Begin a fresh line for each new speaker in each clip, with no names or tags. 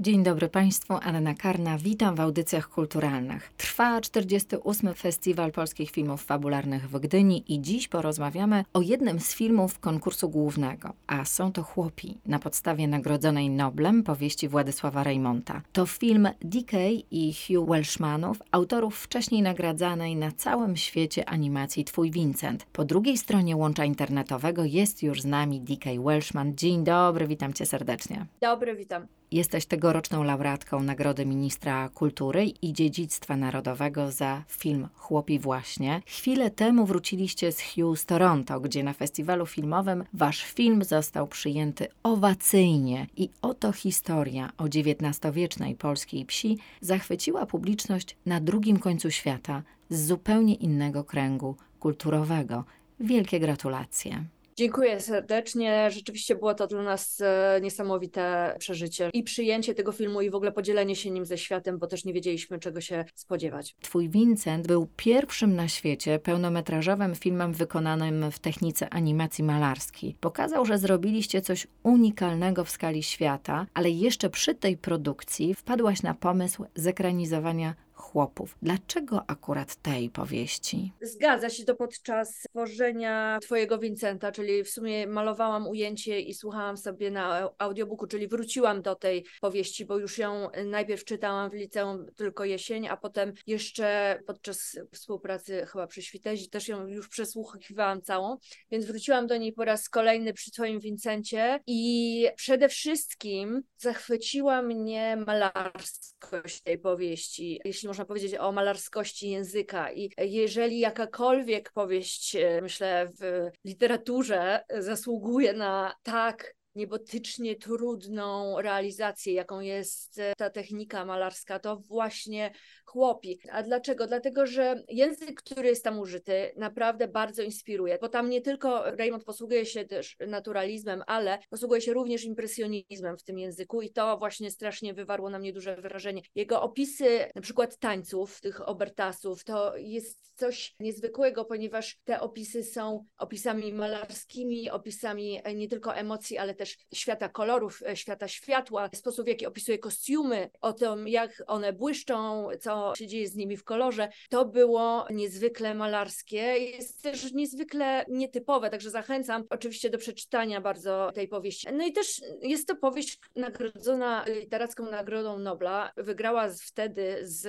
Dzień dobry Państwu, Anna Karna, witam w audycjach kulturalnych. Trwa 48. Festiwal Polskich Filmów Fabularnych w Gdyni i dziś porozmawiamy o jednym z filmów konkursu głównego, a są to Chłopi, na podstawie nagrodzonej Noblem powieści Władysława Reymonta. To film D.K. i Hugh Welshmanów, autorów wcześniej nagradzanej na całym świecie animacji Twój Vincent. Po drugiej stronie łącza internetowego jest już z nami D.K. Welshman. Dzień dobry, witam Cię serdecznie.
Dobry, witam.
Jesteś tegoroczną laureatką Nagrody Ministra Kultury i Dziedzictwa Narodowego za film Chłopi Właśnie. Chwilę temu wróciliście z Hugh z Toronto, gdzie na festiwalu filmowym wasz film został przyjęty owacyjnie i oto historia o XIX-wiecznej polskiej wsi zachwyciła publiczność na drugim końcu świata z zupełnie innego kręgu kulturowego. Wielkie gratulacje.
Dziękuję serdecznie. Rzeczywiście było to dla nas e, niesamowite przeżycie i przyjęcie tego filmu i w ogóle podzielenie się nim ze światem, bo też nie wiedzieliśmy czego się spodziewać.
Twój Vincent był pierwszym na świecie pełnometrażowym filmem wykonanym w technice animacji malarskiej. Pokazał, że zrobiliście coś unikalnego w skali świata, ale jeszcze przy tej produkcji wpadłaś na pomysł zekranizowania chłopów. Dlaczego akurat tej powieści?
Zgadza się to podczas tworzenia Twojego Vincenta, czyli w sumie malowałam ujęcie i słuchałam sobie na audiobooku, czyli wróciłam do tej powieści, bo już ją najpierw czytałam w liceum tylko jesień, a potem jeszcze podczas współpracy chyba przy Świtezi też ją już przesłuchiwałam całą, więc wróciłam do niej po raz kolejny przy Twoim Vincencie i przede wszystkim zachwyciła mnie malarskość tej powieści. Jeśli można powiedzieć o malarskości języka. I jeżeli jakakolwiek powieść, e, myślę, w literaturze zasługuje na tak niebotycznie trudną realizację, jaką jest e, ta technika malarska, to właśnie chłopi. A dlaczego? Dlatego, że język, który jest tam użyty, naprawdę bardzo inspiruje, bo tam nie tylko Raymond posługuje się też naturalizmem, ale posługuje się również impresjonizmem w tym języku i to właśnie strasznie wywarło na mnie duże wrażenie. Jego opisy, na przykład tańców, tych obertasów, to jest coś niezwykłego, ponieważ te opisy są opisami malarskimi, opisami nie tylko emocji, ale też świata kolorów, świata światła, sposób w jaki opisuje kostiumy, o tym jak one błyszczą, co się dzieje z nimi w kolorze. To było niezwykle malarskie, jest też niezwykle nietypowe, także zachęcam oczywiście do przeczytania bardzo tej powieści. No i też jest to powieść nagrodzona literacką Nagrodą Nobla. Wygrała wtedy z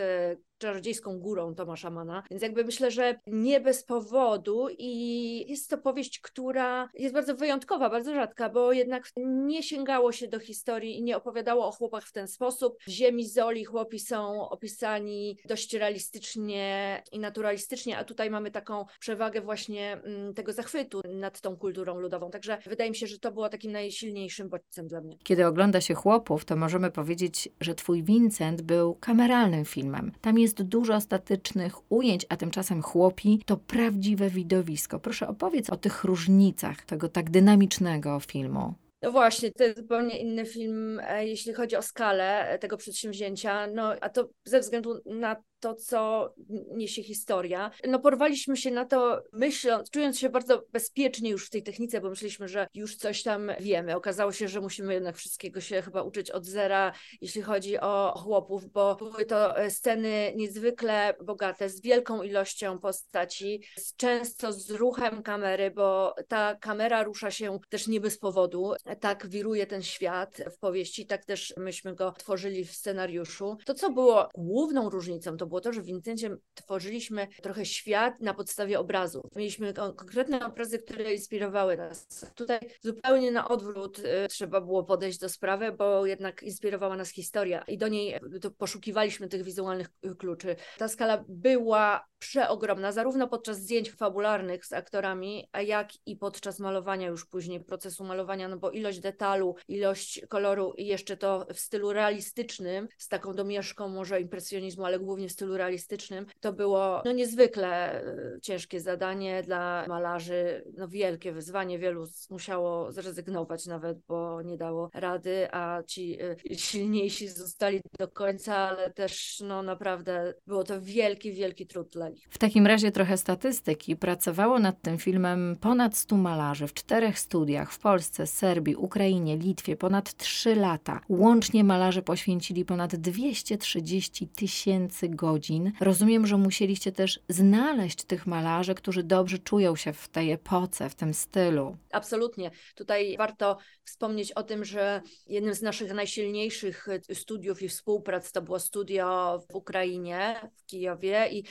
czarodziejską górą Tomasza Mana. Więc jakby myślę, że nie bez powodu i jest to powieść, która jest bardzo wyjątkowa, bardzo rzadka, bo jednak nie sięgało się do historii i nie opowiadało o chłopach w ten sposób. W Ziemi Zoli chłopi są opisani dość realistycznie i naturalistycznie, a tutaj mamy taką przewagę właśnie mm, tego zachwytu nad tą kulturą ludową. Także wydaje mi się, że to było takim najsilniejszym bodźcem dla mnie.
Kiedy ogląda się chłopów, to możemy powiedzieć, że twój Vincent był kameralnym filmem. Tam jest jest dużo statycznych ujęć, a tymczasem chłopi to prawdziwe widowisko. Proszę opowiedz o tych różnicach tego tak dynamicznego filmu.
No właśnie, to jest zupełnie inny film, e, jeśli chodzi o skalę tego przedsięwzięcia. No, a to ze względu na to, co niesie historia. No porwaliśmy się na to, myśląc, czując się bardzo bezpiecznie już w tej technice, bo myśleliśmy, że już coś tam wiemy. Okazało się, że musimy jednak wszystkiego się chyba uczyć od zera, jeśli chodzi o chłopów, bo były to e, sceny niezwykle bogate, z wielką ilością postaci, z, często z ruchem kamery, bo ta kamera rusza się też nie bez powodu. Tak wiruje ten świat w powieści, tak też myśmy go tworzyli w scenariuszu. To, co było główną różnicą, to było to, że w Vincencie tworzyliśmy trochę świat na podstawie obrazów. Mieliśmy konkretne obrazy, które inspirowały nas. Tutaj zupełnie na odwrót y, trzeba było podejść do sprawy, bo jednak inspirowała nas historia i do niej y, poszukiwaliśmy tych wizualnych kluczy. Ta skala była przeogromna, zarówno podczas zdjęć fabularnych z aktorami, jak i podczas malowania już później, procesu malowania, no bo ilość detalu, ilość koloru i jeszcze to w stylu realistycznym, z taką domieszką może impresjonizmu, ale głównie w stylu realistycznym, to było no niezwykle e, ciężkie zadanie dla malarzy, no wielkie wyzwanie, wielu musiało zrezygnować nawet, bo nie dało rady, a ci e, silniejsi zostali do końca, ale też no naprawdę było to wielki, wielki trud dla
W takim razie trochę statystyki. Pracowało nad tym filmem ponad 100 malarzy w czterech studiach w Polsce, Serbii, Ukrainie, Litwie ponad 3 lata. Łącznie malarze poświęcili ponad 230 tysięcy godzin. Rozumiem, że musieliście też znaleźć tych malarzy, którzy dobrze czują się w tej epoce, w tym stylu.
Absolutnie. Tutaj warto wspomnieć o tym, że jednym z naszych najsilniejszych studiów i współprac to było studio w Ukrainie, w Kijowie i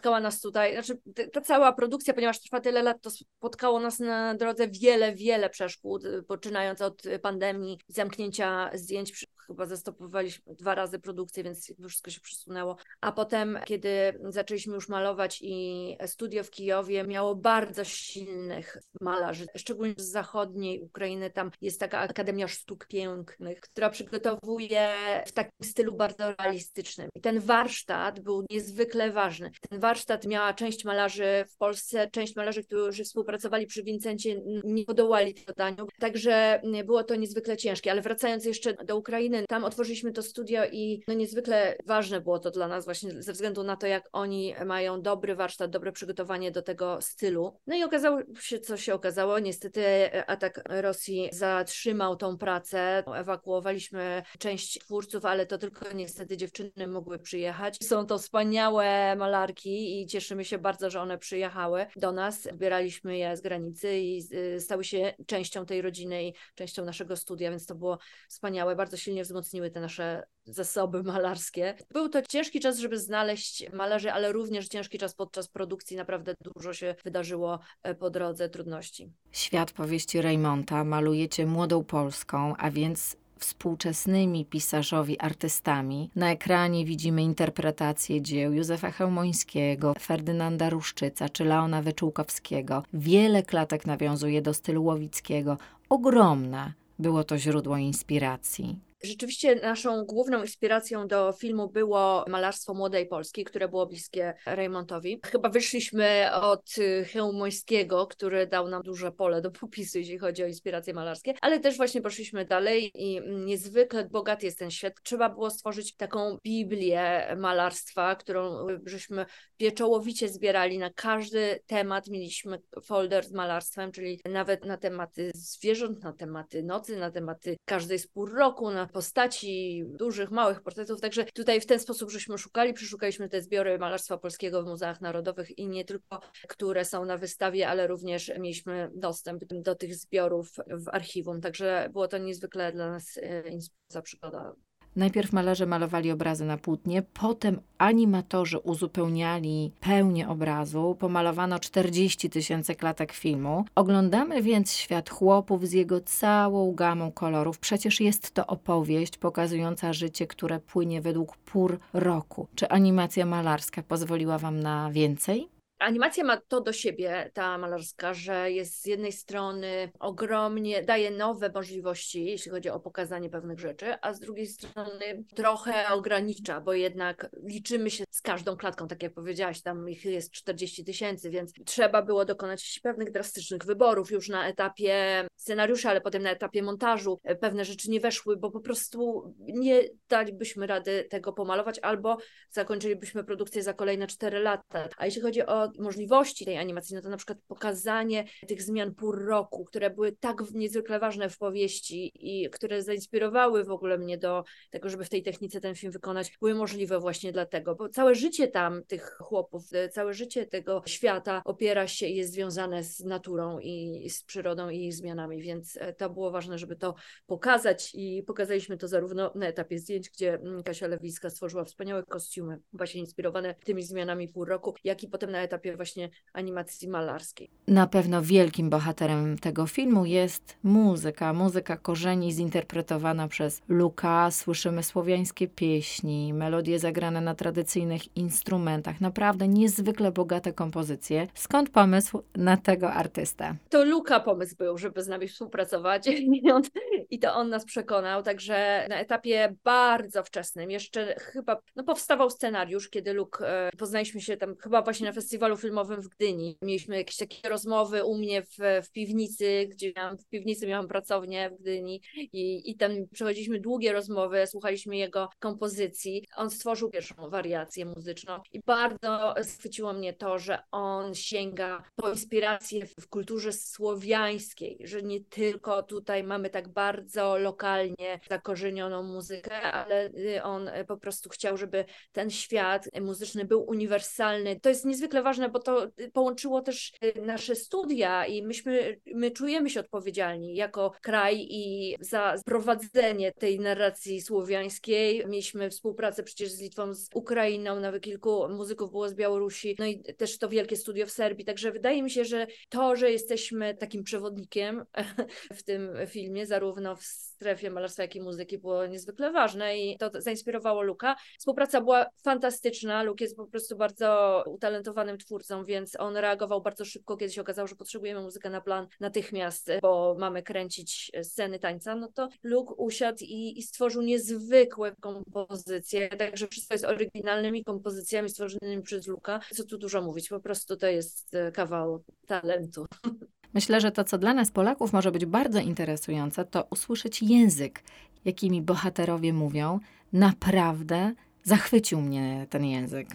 spotkała nas tutaj, znaczy ta cała produkcja, ponieważ trwa tyle lat, to spotkało nas na drodze wiele, wiele przeszkód, poczynając od pandemii, zamknięcia zdjęć chyba zastopowaliśmy dwa razy produkcję, więc wszystko się przesunęło. A potem, kiedy zaczęliśmy już malować i studio w Kijowie miało bardzo silnych malarzy, szczególnie z zachodniej Ukrainy, tam jest taka Akademia Sztuk Pięknych, która przygotowuje w takim stylu bardzo realistycznym. I ten warsztat był niezwykle ważny. Ten warsztat miała część malarzy w Polsce, część malarzy, którzy współpracowali przy Wincencie, nie podołali zadaniu, także było to niezwykle ciężkie. Ale wracając jeszcze do Ukrainy, tam otworzyliśmy to studio i no niezwykle ważne było to dla nas właśnie ze względu na to, jak oni mają dobry warsztat, dobre przygotowanie do tego stylu. No i okazało się, co się okazało. Niestety atak Rosji zatrzymał tą pracę. Ewakuowaliśmy część twórców, ale to tylko niestety dziewczyny mogły przyjechać. Są to wspaniałe malarki i cieszymy się bardzo, że one przyjechały do nas. Zbieraliśmy je z granicy i y, stały się częścią tej rodziny i częścią naszego studia, więc to było wspaniałe. Bardzo silnie wzmocniły te nasze zasoby malarskie. Był to ciężki czas, żeby znaleźć malarzy, ale również ciężki czas podczas produkcji. Naprawdę dużo się wydarzyło e, po drodze trudności.
Świat powieści Raymonta malujecie młodą Polską, a więc współczesnymi pisarzowi artystami. Na ekranie widzimy interpretacje dzieł Józefa Chełmońskiego, Ferdynanda Ruszczyca czy Leona Wyczółkowskiego. Wiele klatek nawiązuje do stylu Łowickiego. Ogromne było to źródło inspiracji.
Rzeczywiście naszą główną inspiracją do filmu było malarstwo Młodej Polski, które było bliskie Raymontowi. Chyba wyszliśmy od y, Chełmońskiego, który dał nam duże pole do popisu, jeśli chodzi o inspiracje malarskie, ale też właśnie poszliśmy dalej i niezwykle bogaty jest ten świat. Trzeba było stworzyć taką Biblię malarstwa, którą żeśmy pieczołowicie zbierali na każdy temat. Mieliśmy folder z malarstwem, czyli nawet na tematy zwierząt, na tematy nocy, na tematy każdej z pół roku, na postaci, dużych, małych portretów. Także tutaj w ten sposób żeśmy szukali, przeszukaliśmy te zbiory malarstwa polskiego w muzeach narodowych i nie tylko, które są na wystawie, ale również mieliśmy dostęp do tych zbiorów w archiwum. Także było to niezwykle dla nas e, inspirująca przygoda.
Najpierw malarze malowali obrazy na płótnie, potem animatorzy uzupełniali pełnię obrazu. Pomalowano 40 tysięcy klatek filmu. Oglądamy więc świat chłopów z jego całą gamą kolorów. Przecież jest to opowieść pokazująca życie, które płynie według pór roku. Czy animacja malarska pozwoliła Wam na więcej?
Animacja ma to do siebie, ta malarska, że jest z jednej strony ogromnie, daje nowe możliwości, jeśli chodzi o pokazanie pewnych rzeczy, a z drugiej strony trochę ogranicza, bo jednak liczymy się z każdą klatką, tak jak powiedziałaś, tam ich jest 40 tysięcy, więc trzeba było dokonać pewnych drastycznych wyborów już na etapie scenariusza, ale potem na etapie montażu. Pewne rzeczy nie weszły, bo po prostu nie dalibyśmy rady tego pomalować, albo zakończylibyśmy produkcję za kolejne 4 lata. A jeśli chodzi o możliwości tej animacji, no to na przykład pokazanie tych zmian pór roku, które były tak niezwykle ważne w powieści i które zainspirowały w ogóle mnie do tego, żeby w tej technice ten film wykonać, były możliwe właśnie dlatego, bo całe życie tam tych chłopów, całe życie tego świata opiera się i jest związane z naturą i z przyrodą i ich zmianami, więc e, to było ważne, żeby to pokazać i pokazaliśmy to zarówno na etapie zdjęć, gdzie mm, Kasia Lewiska stworzyła wspaniałe kostiumy, właśnie inspirowane tymi zmianami pół roku, jak i potem na etapie etapie właśnie animacji malarskiej.
Na pewno wielkim bohaterem tego filmu jest muzyka. Muzyka korzeni zinterpretowana przez Luka. Słyszymy słowiańskie pieśni, melodie zagrane na tradycyjnych instrumentach. Naprawdę niezwykle bogate kompozycje. Skąd pomysł na tego artystę?
To Luka pomysł był, żeby z nami współpracować i to on nas przekonał. Także na etapie bardzo wczesnym, jeszcze chyba no powstawał scenariusz, kiedy Luke, poznaliśmy się tam chyba właśnie na festiwalu festiwalu filmowym w Gdyni. Mieliśmy jakieś takie rozmowy u mnie w, w piwnicy, gdzie miałam, w piwnicy miałam pracownię w Gdyni i, i tam przechodziliśmy długie rozmowy, słuchaliśmy jego kompozycji. On stworzył pierwszą wariację muzyczną i bardzo schwyciło mnie to, że on sięga po inspirację w kulturze słowiańskiej, że nie tylko tutaj mamy tak bardzo lokalnie zakorzenioną muzykę, ale y, on po prostu chciał, żeby ten świat muzyczny był uniwersalny. To jest niezwykle ważne, bo to połączyło też y, nasze studia i myśmy, my czujemy się odpowiedzialni jako kraj i za prowadzenie tej narracji słowiańskiej. Mieliśmy współpracę przecież z Litwą, z Ukrainą, nawet kilku muzyków było z Białorusi, no i też to wielkie studio w Serbii, także wydaje mi się, że to, że jesteśmy takim przewodnikiem w tym filmie, zarówno w strefie i muzyki było niezwykle ważne i to zainspirowało Luka. Współpraca była fantastyczna, Luke jest po prostu bardzo utalentowanym twórcą, więc on reagował bardzo szybko, kiedy się okazało, że potrzebujemy muzykę na plan natychmiast, bo mamy kręcić sceny tańca, no to Luke usiadł i, i stworzył niezwykłe kompozycje, także wszystko jest oryginalnymi kompozycjami stworzonymi przez Luka, co tu dużo mówić, po prostu to jest e, kawał talentu.
Myślę, że to, co dla nas Polaków może być bardzo interesujące, to usłyszeć język, jakimi bohaterowie mówią. Naprawdę zachwycił mnie ten język.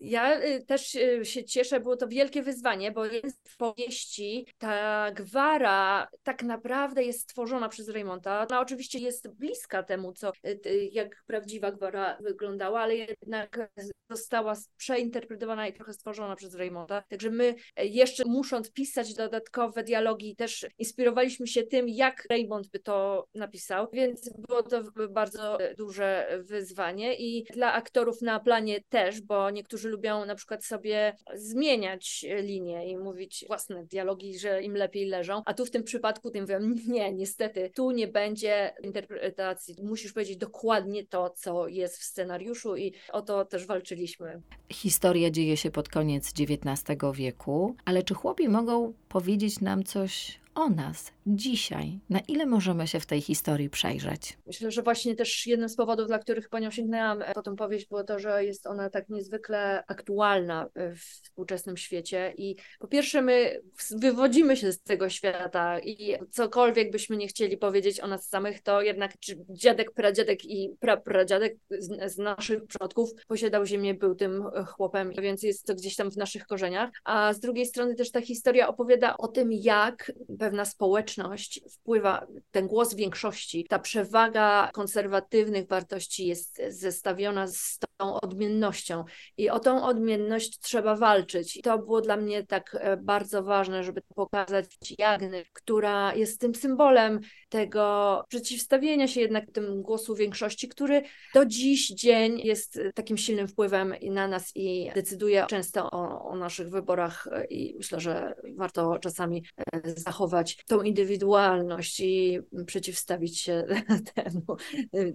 Ja y, też y, się cieszę, było to wielkie wyzwanie, bo w powieści ta gwara tak naprawdę jest stworzona przez Raymonta. Ona oczywiście jest bliska temu, co y, jak prawdziwa gwara wyglądała, ale jednak została przeinterpretowana i trochę stworzona przez Raymonta. Także my jeszcze musząc pisać dodatkowe dialogi, też inspirowaliśmy się tym, jak Raymond by to napisał, więc było to bardzo duże wyzwanie i dla aktorów na planie też, bo niektórzy którzy lubią na przykład sobie zmieniać linię i mówić własne dialogi, że im lepiej leżą, a tu w tym przypadku tym mówią, nie, niestety, tu nie będzie interpretacji, musisz powiedzieć dokładnie to, co jest w scenariuszu i o to też walczyliśmy.
Historia dzieje się pod koniec XIX wieku, ale czy chłopi mogą powiedzieć nam coś o nas dzisiaj. Na ile możemy się w tej historii przejrzeć?
Myślę, że właśnie też jednym z powodów, dla których panią sięgnęłam po tą powieść, było to, że jest ona tak niezwykle aktualna w współczesnym świecie. I po pierwsze, my wywodzimy się z tego świata i cokolwiek byśmy nie chcieli powiedzieć o nas samych, to jednak dziadek, pradziadek i prapradziadek z, z naszych przodków posiadał ziemię, był tym chłopem, więc jest to gdzieś tam w naszych korzeniach. A z drugiej strony też ta historia opowiada o tym, jak pewna społeczność wpływa, ten głos większości, ta przewaga konserwatywnych wartości jest zestawiona z tą odmiennością i o tą odmienność trzeba walczyć. I to było dla mnie tak e, bardzo ważne, żeby pokazać Jagny, która jest tym symbolem tego przeciwstawienia się jednak tym głosu większości, który do dziś dzień jest takim silnym wpływem na nas i decyduje często o, o naszych wyborach i myślę, że warto czasami e, zachować tą indywidualność i przeciwstawić się temu,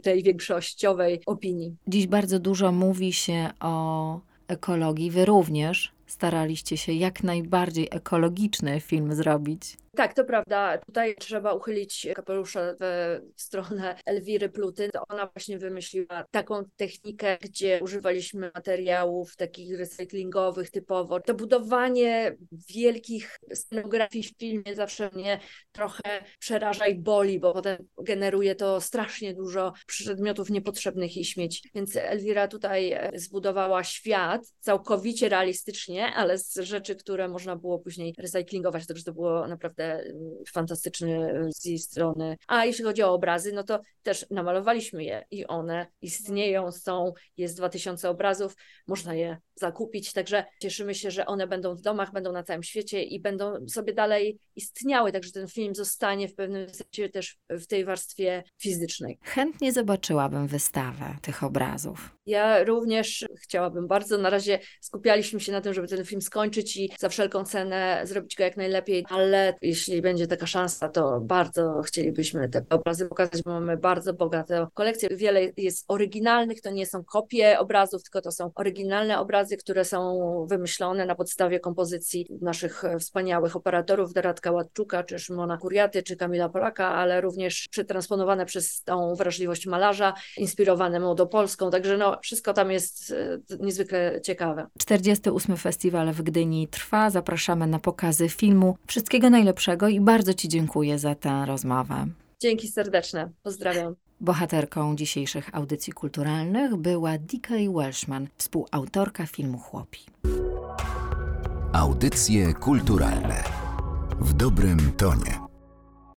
tej większościowej opinii.
Dziś bardzo dużo mówi się o ekologii. Wy również staraliście się jak najbardziej ekologiczny film zrobić.
Tak, to prawda. Tutaj trzeba uchylić kapelusza w stronę Elwiry Pluty. Ona właśnie wymyśliła taką technikę, gdzie używaliśmy materiałów takich recyklingowych typowo. To budowanie wielkich scenografii w filmie zawsze mnie trochę przeraża i boli, bo potem generuje to strasznie dużo przedmiotów niepotrzebnych i śmieci. Więc Elwira tutaj zbudowała świat całkowicie realistycznie, ale z rzeczy, które można było później recyklingować, także to było naprawdę naprawdę fantastyczny z jej strony. A jeśli chodzi o obrazy, no to też namalowaliśmy je i one istnieją, są, jest 2000 obrazów, można je zakupić, także cieszymy się, że one będą w domach, będą na całym świecie i będą sobie dalej istniały, także ten film zostanie w pewnym sensie też w tej warstwie fizycznej.
Chętnie zobaczyłabym wystawę tych obrazów.
Ja również chciałabym bardzo, na razie skupialiśmy się na tym, żeby ten film skończyć i za wszelką cenę zrobić go jak najlepiej, ale jeśli będzie taka szansa, to bardzo chcielibyśmy te obrazy pokazać, bo mamy bardzo bogatą kolekcję. Wiele jest oryginalnych, to nie są kopie obrazów, tylko to są oryginalne obrazy, które są wymyślone na podstawie kompozycji naszych wspaniałych operatorów, Daratka Ładczuka, czy Szymona Kuriaty, czy Kamila Polaka, ale również przetransponowane przez tą wrażliwość malarza, inspirowane modą polską. Także no, wszystko, wszystko tam jest e, niezwykle ciekawe.
48. Festiwal w Gdyni trwa. Zapraszamy na pokazy filmu. Wszystkiego najlepszego i bardzo Ci dziękuję za tę rozmowę.
Dzięki serdeczne. Pozdrawiam.
Bohaterką dzisiejszych audycji kulturalnych była D.K. Welshman, współautorka filmu Chłopi.
Audycje kulturalne w dobrym tonie.